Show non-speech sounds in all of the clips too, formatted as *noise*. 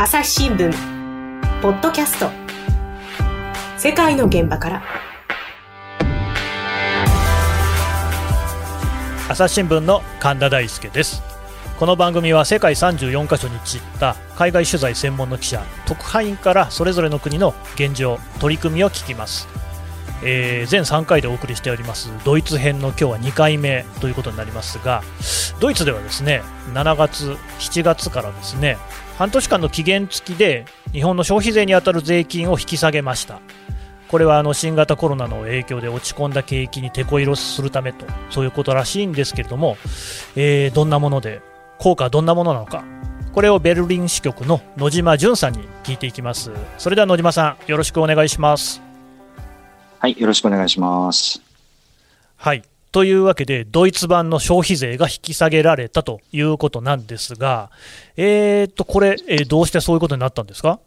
朝日新聞。ポッドキャスト。世界の現場から。朝日新聞の神田大輔です。この番組は世界34カ所に散った海外取材専門の記者特派員からそれぞれの国の現状取り組みを聞きます。えー、全3回でお送りしておりますドイツ編の今日は2回目ということになりますがドイツではですね7月、7月からですね半年間の期限付きで日本の消費税に当たる税金を引き下げました。これはあの新型コロナの影響で落ち込んだ景気に手こ入れするためとそういうことらしいんですけれども、えー、どんなもので効果はどんなものなのかこれをベルリン支局の野島淳さんに聞いていきます。それでは野島さんよろしくお願いします。はい、よろしくお願いします。はい。というわけで、ドイツ版の消費税が引き下げられたということなんですが、えー、っと、これ、えー、どうしてそういうことになったんですか？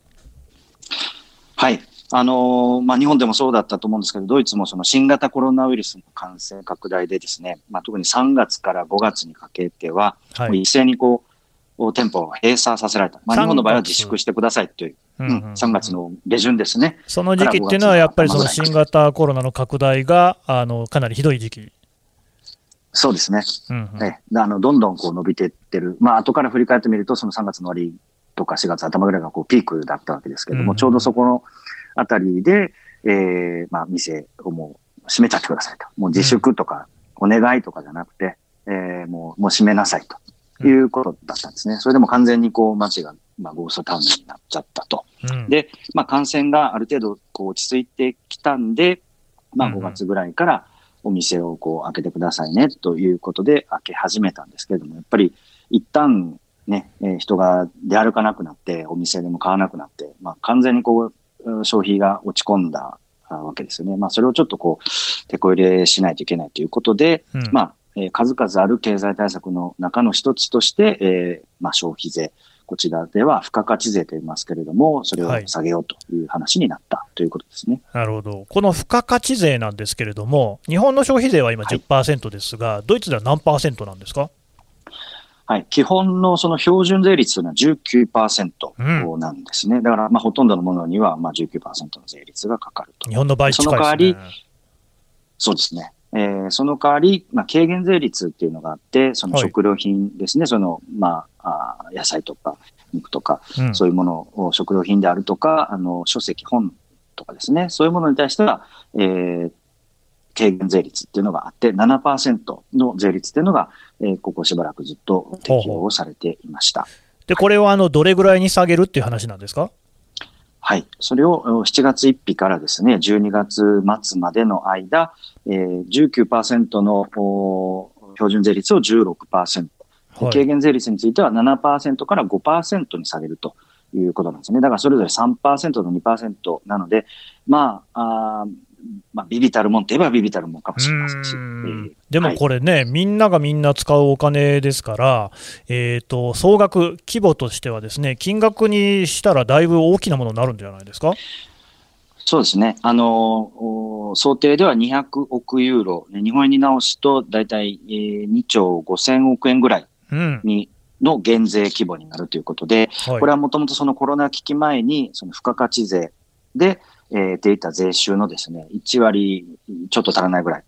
はい。あのー、まあ、日本でもそうだったと思うんですけど、ドイツもその新型コロナウイルスの感染拡大でですね、まあ、特に3月から5月にかけては、はい、一斉にこう、店舗を閉鎖させられた。まあ、日本の場合は自粛してくださいといううん、3月の下旬ですね。その時期っていうのは、やっぱりその新型コロナの拡大があのかなりひどい時期。そうですね。うんうん、ねあのどんどんこう伸びていってる、まあ後から振り返ってみると、その3月の終わりとか4月頭ぐらいがこうピークだったわけですけれども、うんうん、ちょうどそこのあたりで、えーまあ、店をもう閉めちゃってくださいと、もう自粛とかお願いとかじゃなくて、うん、えー、もうもう閉めなさいということだったんですね。それでも完全にこう街がまあ、ゴーストタウンになっちゃったと。うん、で、まあ、感染がある程度こう落ち着いてきたんで、まあ、5月ぐらいからお店をこう開けてくださいねということで開け始めたんですけれども、やっぱり一旦ね、えー、人が出歩かなくなって、お店でも買わなくなって、まあ、完全にこう、消費が落ち込んだわけですよね。まあ、それをちょっとこう、手こ入れしないといけないということで、うん、まあ、えー、数々ある経済対策の中の一つとして、えー、まあ、消費税、こちらでは付加価値税と言いますけれども、それを下げようという話になったということですね、はい、なるほど、この付加価値税なんですけれども、日本の消費税は今10%ですが、はい、ドイツでは何パーセントなんですか？はい、基本のその標準税率というのは19%なんですね。うん、だから、まあ、ほとんどのものには、まあ19、の税率がかかると。日本の倍近いですね。その代わり、そうですね。えー、その代わり、まあ、軽減税率っていうのがあって、その食料品ですね、はい、その、まあ、あ野菜とか肉とか、うん、そういうものを、食料品であるとか、あの、書籍、本とかですね、そういうものに対しては、えー、軽減税率っていうのがあって、7%の税率っていうのが、えー、ここしばらくずっと適用されていました。で、これはあの、どれぐらいに下げるっていう話なんですか？はい。それを7月1日からですね、12月末までの間、えー、19%の標準税率を16%、はい、軽減税率については7%から5%に下げるということなんですね。だからそれぞれ3%と2%なので、まあ、あまあ、ビビたるもんといえばビビたるもんかもしれませんし。でもこれね、はい、みんながみんな使うお金ですから、えーと、総額、規模としてはですね、金額にしたらだいぶ大きなものになるんじゃないですか？そうですね。あの、想定では200億ユーロ、ね、日本円に直すと大体、えー、2兆5000億円ぐらいに、うん、の減税規模になるということで、はい、これはもともとそのコロナ危機前に、その付加価値税で、えー、出た税収のですね、1割ちょっと足らないぐらい。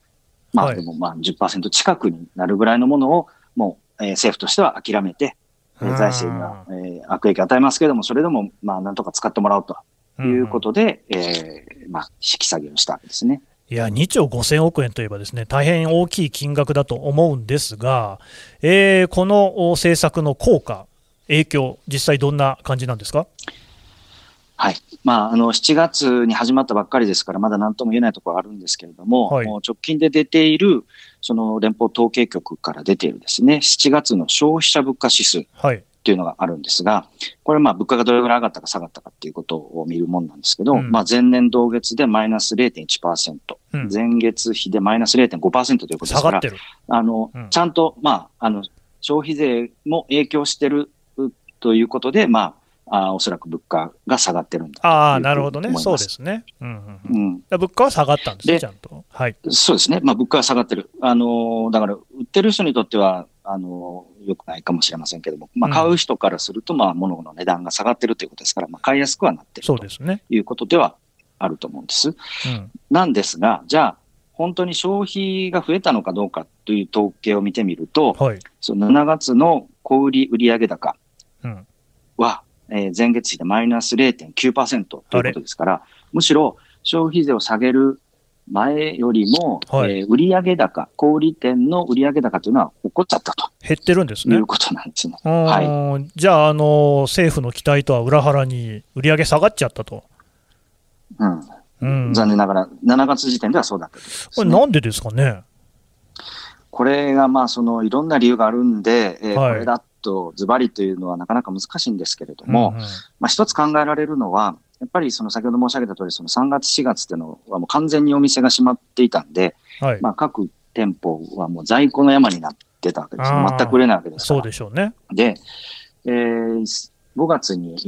まあ、でもまあ10%近くになるぐらいのものを、もう、えー、政府としては諦めて、えー、財政には、えー、悪影響を与えますけれども、それでも、まあ、なんとか使ってもらおうということで、うん、えー、まあ、引き下げをしたわけですね。いや、2兆5000億円といえばですね、大変大きい金額だと思うんですが、えー、この政策の効果、影響、実際どんな感じなんですか？はい。まあ、あの、7月に始まったばっかりですから、まだ何とも言えないところあるんですけれども、はい、もう直近で出ている、その連邦統計局から出ているですね、7月の消費者物価指数っていうのがあるんですが、これまあ物価がどれぐらい上がったか下がったかっていうことを見るもんなんですけど、うん、まあ前年同月でマイナス0.1%、うん、前月比でマイナス0.5%ということですから、あの、うん、ちゃんと、まあ、あの、消費税も影響してるということで、まあ、あおそらく物価が下がってるんだああ、なるほどね、そうですね。うんうんうん、物価は下がったんですね、ちゃんと。はい、そうですね、まあ、物価は下がってる。あのだから、売ってる人にとっては、あの良くないかもしれませんけども、まあ、買う人からすると、まあ、物の値段が下がってるということですから、まあ、買いやすくはなってるということではあると思うんです。うん、なんですが、じゃあ、本当に消費が増えたのかどうかという統計を見てみると、はい、その7月の小売売上高は、うん、えー、前月比でマイナス0.9%ということですから、むしろ消費税を下げる前よりも、はい、えー、売上高、小売店の売上高というのは起こっちゃったと。減ってるんですね。いうことなんですね。はい、じゃあ、あの、政府の期待とは裏腹に売上下がっちゃったと。うん。うん、残念ながら、7月時点ではそうだった、ね、これなんでですかね？これがまあ、そのいろんな理由があるんで、えー、はい、これだとズバリというのはなかなか難しいんですけれども、うんうん、まあ一つ考えられるのは、やっぱりその先ほど申し上げた通り、その3月、4月っていうのはもう完全にお店が閉まっていたんで、はい、まあ各店舗はもう在庫の山になってたわけです。全く売れないわけですから。そうでしょうね。で、えー、5月に、え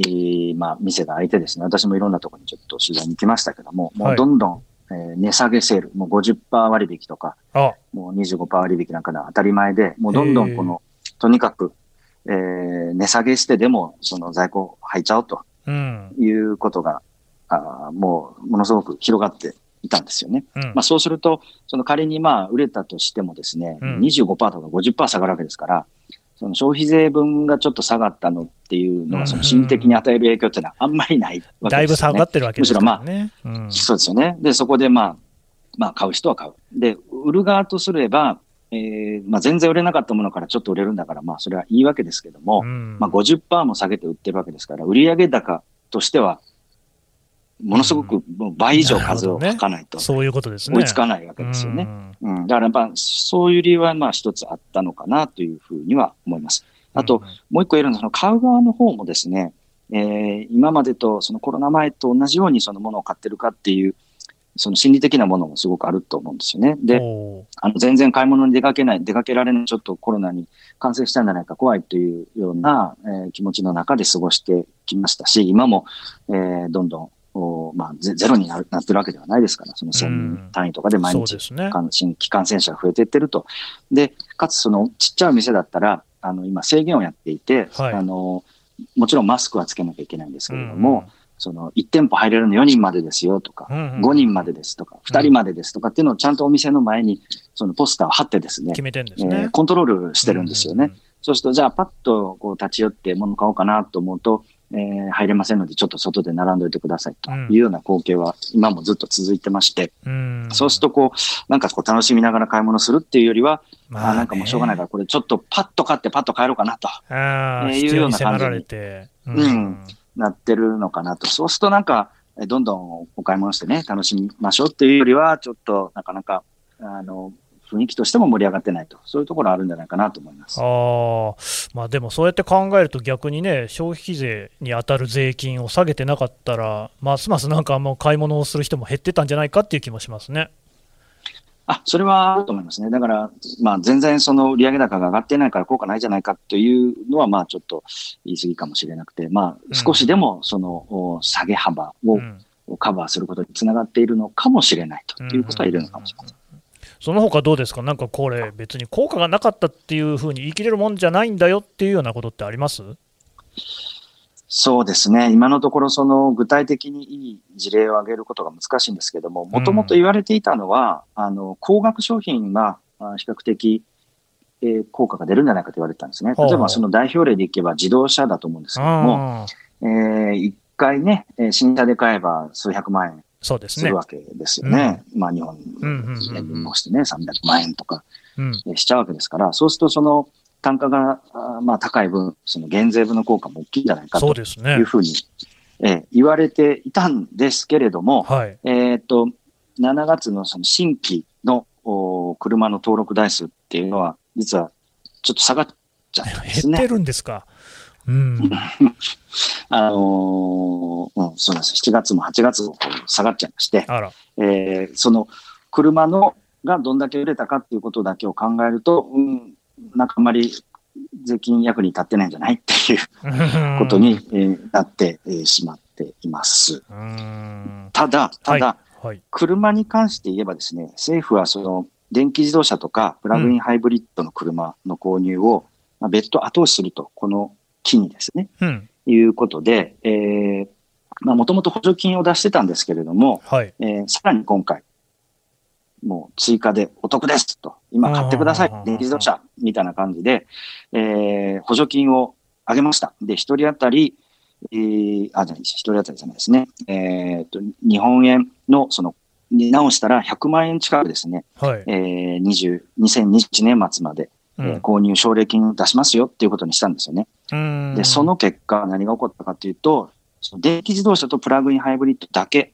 ー、まあ店が開いてですね、私もいろんなところにちょっと取材に行きましたけども、もうどんどん、はいえー、値下げセール、もう50%割引とか、もう25%割引なんかが当たり前で、もうどんどんこの、とにかく、えー、値下げしてでも、その在庫入っちゃうということが、うん、あもう、ものすごく広がっていたんですよね。うん、まあそうすると、その仮にまあ売れたとしてもですね、うん、25%とか50%下がるわけですから、その消費税分がちょっと下がったのっていうのが、その心理的に与える影響っていうのはあんまりないわけです、ね、だいぶ下がってるわけですね。むしろまあ、うん、そうですよね。で、そこでまあ、まあ買う人は買う。で、売る側とすれば、えー、まあ全然売れなかったものからちょっと売れるんだから、まあそれはいいわけですけども、うん、まあ50%も下げて売ってるわけですから、売上高としては、ものすごく倍以上数を書かないと、そういうことですね。追いつかないわけですよね。うん、だからやっぱそういう理由はまあ一つあったのかなというふうには思います。あと、もう一個言えるのは、その買う側の方もですね、えー、今までとそのコロナ前と同じようにそのものを買ってるかっていう、その心理的なものもすごくあると思うんですよね。で、あの全然買い物に出かけない、出かけられない、ちょっとコロナに感染したんじゃないか怖いというような、えー、気持ちの中で過ごしてきましたし、今も、えー、どんどんまあ、ゼロになるなってるわけではないですから、その1000人単位とかで毎日、ね、新規感染者が増えていってると。で、かつそのちっちゃい店だったら、あの今制限をやっていて、はい、あのもちろんマスクはつけなきゃいけないんですけれども、うんその1店舗入れるの4人までですよとか、うんうん、5人までですとか、2人までですとかっていうのをちゃんとお店の前にそのポスターを貼ってですね、決めてんですね、えー、コントロールしてるんですよね。そうすると、じゃあパッとこう立ち寄って物買おうかなと思うと、えー、入れませんので、ちょっと外で並んでおいてくださいというような光景は今もずっと続いてまして、うん、そうするとこう、なんかこう楽しみながら買い物するっていうよりは、まあ、なんかもうしょうがないから、これちょっとパッと買ってパッと帰ろうかなと、えー、いうような感じに、うん、うん、なってるのかなと。そうするとなんか、どんどんお買い物してね、楽しみましょうっていうよりは、ちょっとなかなか、あの、雰囲気としても盛り上がってないと、そういうところあるんじゃないかなと思いますあ、まあ、でもそうやって考えると、逆にね、消費税に当たる税金を下げてなかったら、ますますなんかあんま買い物をする人も減ってたんじゃないかっていう気もしますね。あそれはあると思いますね。だから、まあ、全然その売上高が上がってないから効果ないじゃないかというのは、まあ、ちょっと言い過ぎかもしれなくて、まあ、少しでもその下げ幅をカバーすることにつながっているのかもしれないということは言えるのかもしれません。その他どうですか、なんかこれ、別に効果がなかったっていうふうに言い切れるもんじゃないんだよっていうようなことってあります？そうですね、今のところ、その具体的にいい事例を挙げることが難しいんですけども、もともと言われていたのは、うん、あの高額商品が比較的、えー、効果が出るんじゃないかと言われてたんですね。例えばその代表例でいけば自動車だと思うんですけども、えー、1回ね、新車で買えば数百万円そうですね。するわけですよね。うん、まあ日本円にもしてね、300万円とかしちゃうわけですから、そうするとその単価がまあ高い分、その減税分の効果も大きいんじゃないかというふうに、ね、え言われていたんですけれども、はい、えっと、7月のその新規の車の登録台数っていうのは、実はちょっと下がっちゃったんですね。減ってるんですか？うん、*laughs* あのー、うん、そうなんです。7月も8月も下がっちゃいまして、えー、その車のがどんだけ売れたかっていうことだけを考えると、うん、なんかあんまり税金役に立ってないんじゃないっていうことに、えー、なってしまっています。ただ、ただ、はい。はい、車に関して言えばですね、政府はその電気自動車とかプラグインハイブリッドの車の購入を、まあ、別途後押しすると、この機にですね、うん、いうことで、えー、まあ、もともと補助金を出してたんですけれども、はい、えー、さらに今回、もう追加でお得ですと、今買ってください、電気自動車みたいな感じで、えー、補助金を上げました。で、一人当たり、えー、あ、じゃ一人当たりじゃないですね。えー、と、日本円の、その、に直したら100万円近くですね、はい、えー、20、2021年末まで、えー、購入奨励金出しますよっていうことにしたんですよね。で、その結果、何が起こったかというと、その電気自動車とプラグインハイブリッドだけ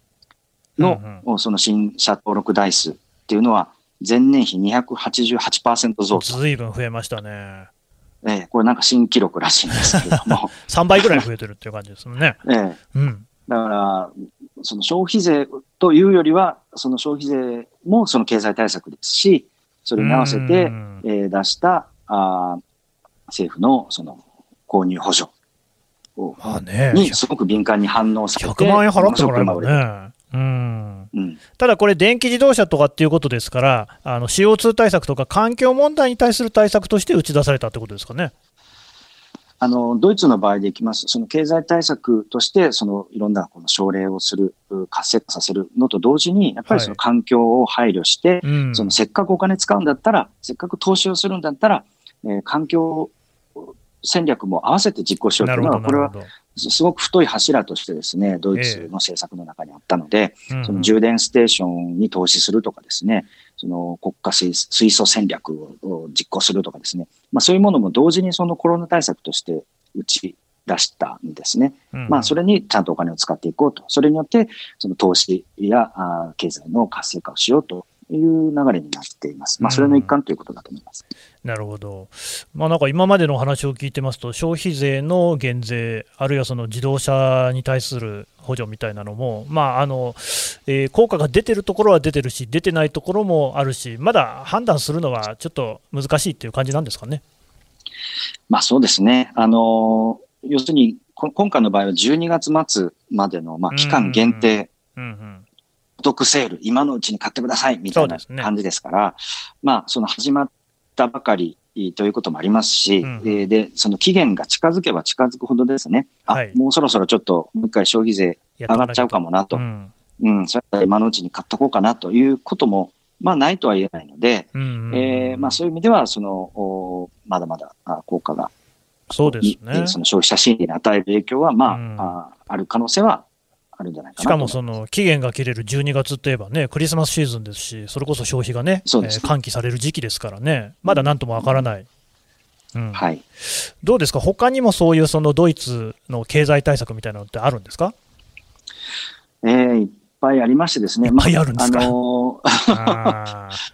の、うんうん、その新車登録台数っていうのは、前年比288%増ずいぶん増えましたね。ええ、これなんか新記録らしいんですけれども。*laughs* 3倍ぐらい増えてるっていう感じですもんね。*laughs* ええ。うん。だから、その消費税というよりは、その消費税もその経済対策ですし、それに合わせて、えー、出したあ政府のその購入補助を、ね、にすごく敏感に反応されて、100万円払ってもらえるね。うん、うん、ただこれ、電気自動車とかっていうことですから、あの CO2 対策とか環境問題に対する対策として打ち出されたってことですかね。あの、ドイツの場合でいきます、その経済対策として、そのいろんなこの奨励をする、活性化させるのと同時に、やっぱりその環境を配慮して、はい、そのせっかくお金使うんだったら、せっかく投資をするんだったら、えー、環境戦略も合わせて実行しようというのは、これはすごく太い柱としてですね、ドイツの政策の中にあったので、えー、その充電ステーションに投資するとかですね、その国家水水素戦略を実行するとかですね、まあ、そういうものも同時にそのコロナ対策として打ち出したんですね。うん、まあ、それにちゃんとお金を使っていこうと。それによって、その投資やあ経済の活性化をしようという流れになっています。まあ、それの一環ということだと思います。うん、なるほど。まあ、なんか今までの話を聞いてますと、消費税の減税、あるいはその自動車に対する補助みたいなのも、まああのえー、効果が出てるところは出てるし、出てないところもあるし、まだ判断するのはちょっと難しいっていう感じなんですかね？まあそうですね。あの、要するに、今回の場合は12月末までの、まあ、期間限定、お得セール、今のうちに買ってください、みたいな感じですから、ね、まあ、その始まったばかりということもありますし、うん、で、その期限が近づけば近づくほどですね、あ、はい、もうそろそろちょっと、もう一回消費税上がっちゃうかもなと。うん、うん、それは今のうちに買っとこうかなということも、まあ、ないとは言えないので、えまあ、そういう意味では、その、おまだまだ効果が、そうですね。その消費者心理に与える影響は、まあ、うん、あある可能性はあるんじゃないかしかもその期限が切れる12月といえばね、クリスマスシーズンですし、それこそ消費がね、ねえー、喚起される時期ですからね、まだなんともわからない。うん、はい、どうですか、他にもそういうそのドイツの経済対策みたいなのってあるんですか？えー、ぱいありましてですね。いっぱいあるんですか、まあ、あの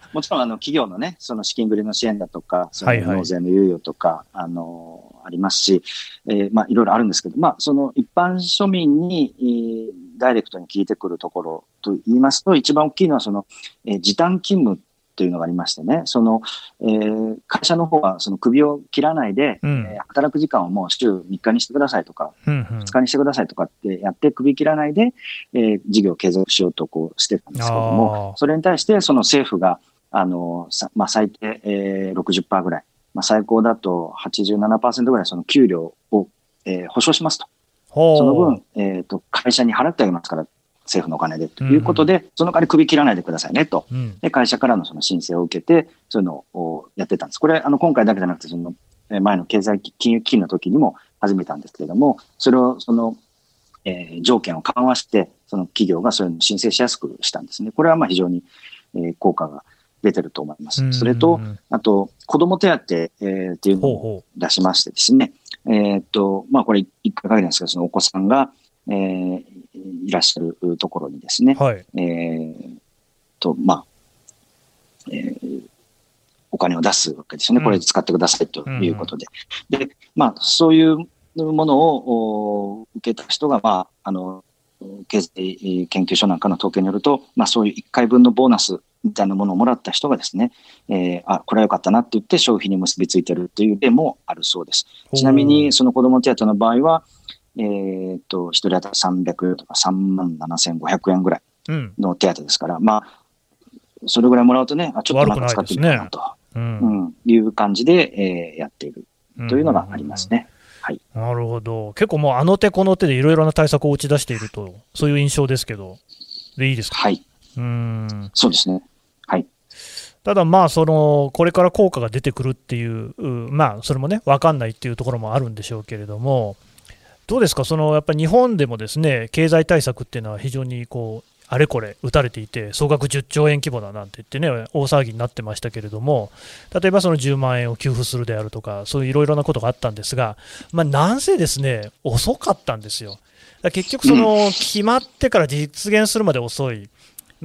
*laughs* もちろんあの企業のね、その資金繰りの支援だとか、その納税の猶予とか、はいはい、あのありますし、えー、まあいろいろあるんですけど、まあその一般庶民に、えー、ダイレクトに聞いてくるところと言いますと、一番大きいのはその、えー、時短勤務というのがありましてね、その、えー、会社の方はその首を切らないで、うん、えー、働く時間をもう週3日にしてくださいとか、うんうん、2日にしてくださいとかってやって首切らないで、えー、事業を継続しようとこうしてたんですけども、それに対してその政府が、あの、まあ、最低、えー、60%ぐらい、まあ、最高だと87%ぐらいその給料を、えー、保証しますと。その分、えっ、ー、と、会社に払ってあげますから政府のお金でということで、うん、その代わり首切らないでくださいねと、うん、で会社からのその申請を受けて、そういうのをやってたんです。これ、あの今回だけじゃなくて、その前の経済金融危機の時にも始めたんですけれども、それをその、えー、条件を緩和して、その企業がそういうのを申請しやすくしたんですね。これはまあ非常に、えー、効果が出てると思います。それと、あと、子供手当、えー、っていうのを出しましてですね、ほうほうえっと、まあこれ一回限りなんですけど、そのお子さんが、えー、いらっしゃるところにですね、はい、えー、と、まあ、えー、お金を出すわけですよね。これ使ってくださいということで。うん、で、まあ、そういうものを受けた人が、まあ、あの、経済研究所なんかの統計によると、まあ、そういう1回分のボーナスみたいなものをもらった人がですね、えー、あ、これは良かったなって言って消費に結びついてるという例もあるそうです。ちなみに、その子ども手当の場合は、えー、っと、一人当たり300とか3万7500円ぐらいの手当ですから、うん、まあ、それぐらいもらうとね、あちょっとまた使ってみたいなと、ねうん、うん、いう感じで、えー、やっている。というのがありますね。はい、なるほど、結構もうあの手この手でいろいろな対策を打ち出していると、そういう印象ですけど、でいいですか？はい、うん。そうですね。はい。ただ、まあその、これから効果が出てくるっていう、まあ、それもね、分かんないっていうところもあるんでしょうけれども、どうですか、そのやっぱり日本でもですね経済対策っていうのは非常にこうあれこれ打たれていて、総額10兆円規模だなんて言ってね、大騒ぎになってましたけれども、例えばその10万円を給付するであるとか、そういういろいろなことがあったんですが、まあ、なんせですね、遅かったんですよ。結局、その決まってから実現するまで遅い、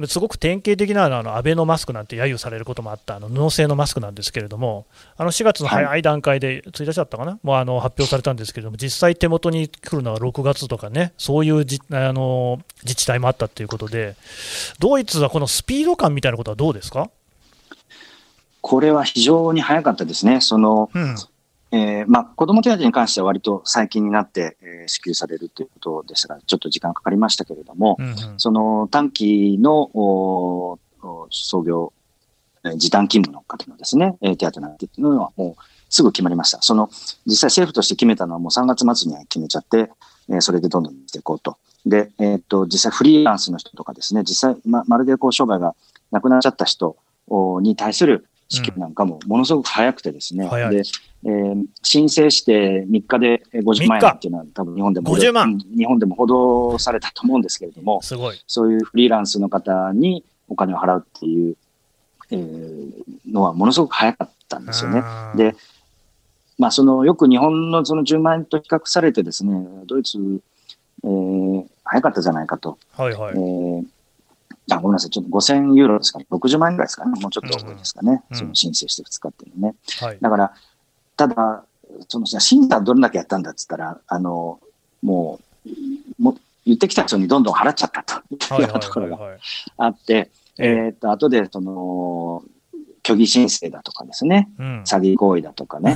すごく典型的なあのアベノマスクなんて揶揄されることもあったあの布製のマスクなんですけれども、あの4月の早い。段階で、1日だったかな、もうあの発表されたんですけれども、実際手元に来るのは6月とかね、そういうじあの自治体もあったということで、ドイツはこのスピード感みたいなことはどうですか？これは非常に早かったですね。その、うん、えー、まあ、子ども手当に関しては割と最近になって、えー、支給されるということですが、ちょっと時間かかりましたけれども、うんうん、その短期のお創業、えー、時短勤務の方のですね、えー、手当なんていうのはもうすぐ決まりました。その、実際政府として決めたのはもう3月末には決めちゃって、えー、それでどんどんしていこうと。で、えっ、と、実際フリーランスの人とかですね、実際、ま、まるでこう商売がなくなっちゃった人に対する支給なんかもものすごく早くてですね、うん、でえー、申請して3日で50万円っていうのは多分日本でも、日本でも報道されたと思うんですけれども、すごいそういうフリーランスの方にお金を払うっていう、えー、のはものすごく早かったんですよね。で、まあ、そのよく日本のその10万円と比較されてですね、ドイツ、えー、早かったじゃないかと。はいはい。えーあ、ごめんなさい。ちょっと5000ユーロですかね。60万円ぐらいですかね。もうちょっと多いですかね。うん、その申請して2日っていうのね。はい、だから、ただ、その審査どれだけやったんだっつったら、あの、もう、も言ってきた人にどんどん払っちゃったと。いうところがあって、えっと、後で、その、虚偽申請だとかですね、うん、詐欺行為だとかね、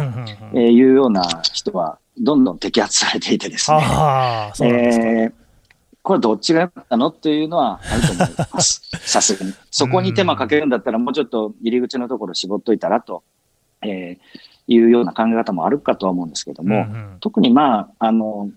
えー、いうような人は、どんどん摘発されていてですね、すえー、これどっちが良かったのっていうのはあると思います。*laughs* さすがに。そこに手間かけるんだったら、もうちょっと入り口のところ絞っといたらと、えー、いうような考え方もあるかとは思うんですけども、うんうん、特にまあ、あの、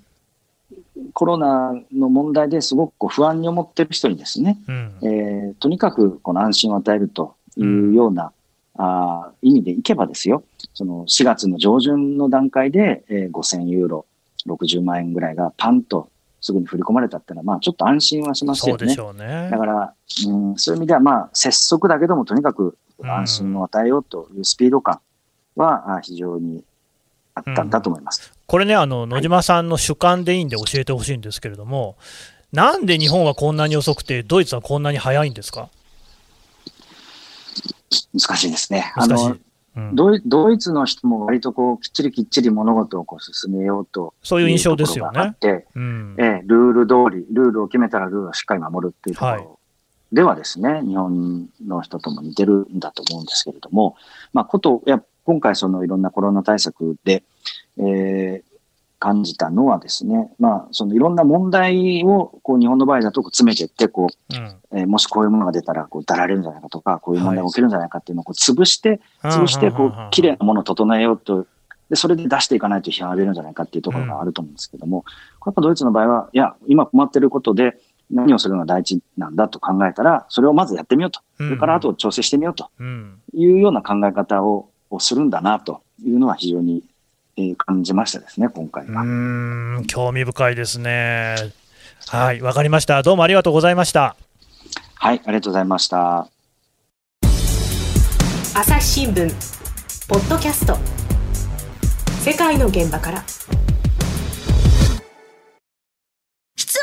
コロナの問題ですごく不安に思ってる人にですね、うん、えー、とにかくこの安心を与えるというような、うん、あ意味でいけばですよ、その4月の上旬の段階で、えー、5000ユーロ、60万円ぐらいがパンとすぐに振り込まれたっていうのは、まあちょっと安心はしますよね。そうね。だから、うん、そういう意味ではまあ拙速だけどもとにかく安心を与えようというスピード感、は非常にあったんだと思います、うん、これね、あの野島さんの主観でいいんで教えてほしいんですけれども、はい、なんで日本はこんなに遅くて、ドイツはこんなに早いんですか？難しいですね。あのうん、ドイツの人も割とこうきっちりきっちり物事をこう進めようとそういう印象ですよね。うん、えルール通り、ルールを決めたらルールをしっかり守るっていうところではですね、はい、日本の人とも似てるんだと思うんですけれども、まあ、ことや今回そのいろんなコロナ対策で、えー、感じたのはですね、まあ、そのいろんな問題をこう日本の場合だと詰めていって、こう、うん、えー、もしこういうものが出たらこうだられるんじゃないかとか、こういう問題が起きるんじゃないかっていうのをこう潰して、潰して、こう、綺麗なものを整えようと、で、それで出していかないと批判を浴びるんじゃないかっていうところがあると思うんですけども、うん、やっぱドイツの場合は、いや、今困ってることで、何をするのが第一なんだと考えたら、それをまずやってみようと。それからあと調整してみようというような考え方をするんだなというのは非常に、え感じましたですね、今回は。うん興味深いですね。はい、わかりました。どうもありがとうございました。はい、ありがとうございました。朝日新聞ポッドキャスト世界の現場から質問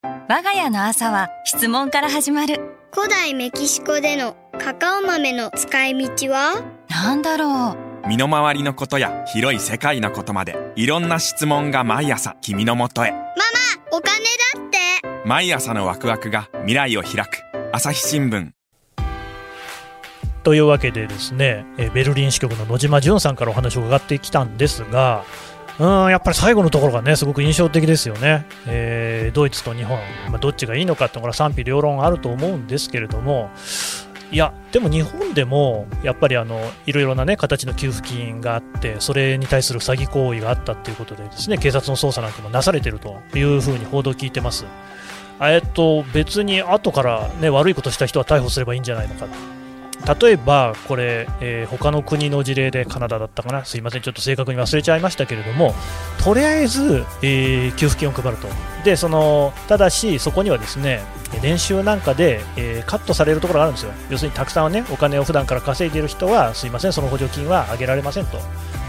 ドラえもん我が家の朝は質問から始まる古代メキシコでのカカオ豆の使い道は？なんだろう。身の回りのことや広い世界のことまでいろんな質問が毎朝君のもとへ。ママお金だって。毎朝のワクワクが未来を開く。朝日新聞。というわけでですねベルリン支局の野島淳さんからお話を伺ってきたんですがうんやっぱり最後のところがねすごく印象的ですよね、えー、ドイツと日本、まあ、どっちがいいのかってこれは賛否両論あると思うんですけれども。いや、でも日本でもやっぱりあのいろいろな、ね、形の給付金があって、それに対する詐欺行為があったということで、ですね警察の捜査なんかもなされているというふうに報道を聞いてます。えっと、別に後から、ね、悪いことした人は逮捕すればいいんじゃないのか例えば、これ、えー、他の国の事例でカナダだったかな、すいません、ちょっと正確に忘れちゃいましたけれども、とりあえず、えー、給付金を配ると、でそのただし、そこにはですね練習なんかで、えー、カットされるところがあるんですよ、要するにたくさん、ね、お金を普段から稼いでいる人は、すいません、その補助金は上げられませんと、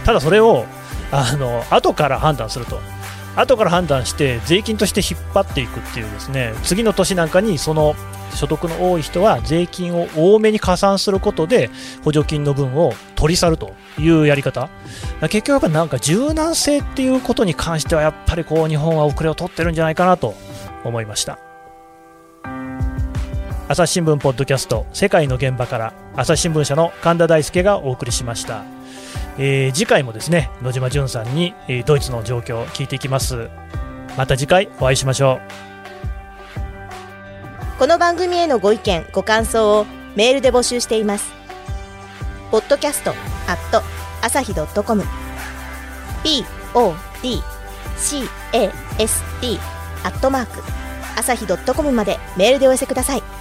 ただそれをあの後から判断すると。後から判断して税金として引っ張っていくっていうですね次の年なんかにその所得の多い人は税金を多めに加算することで補助金の分を取り去るというやり方。結局やっぱなんか柔軟性っていうことに関してはやっぱりこう日本は遅れを取ってるんじゃないかなと思いました。朝日新聞ポッドキャスト世界の現場から朝日新聞社の神田大輔がお送りしました、えー、次回もですね野島淳さんに、えドイツの状況を聞いていきます。また次回お会いしましょう。この番組へのご意見ご感想をメールで募集しています。ポッドキャストアット朝日 .com podcast アットマーク朝日 .com までメールでお寄せください。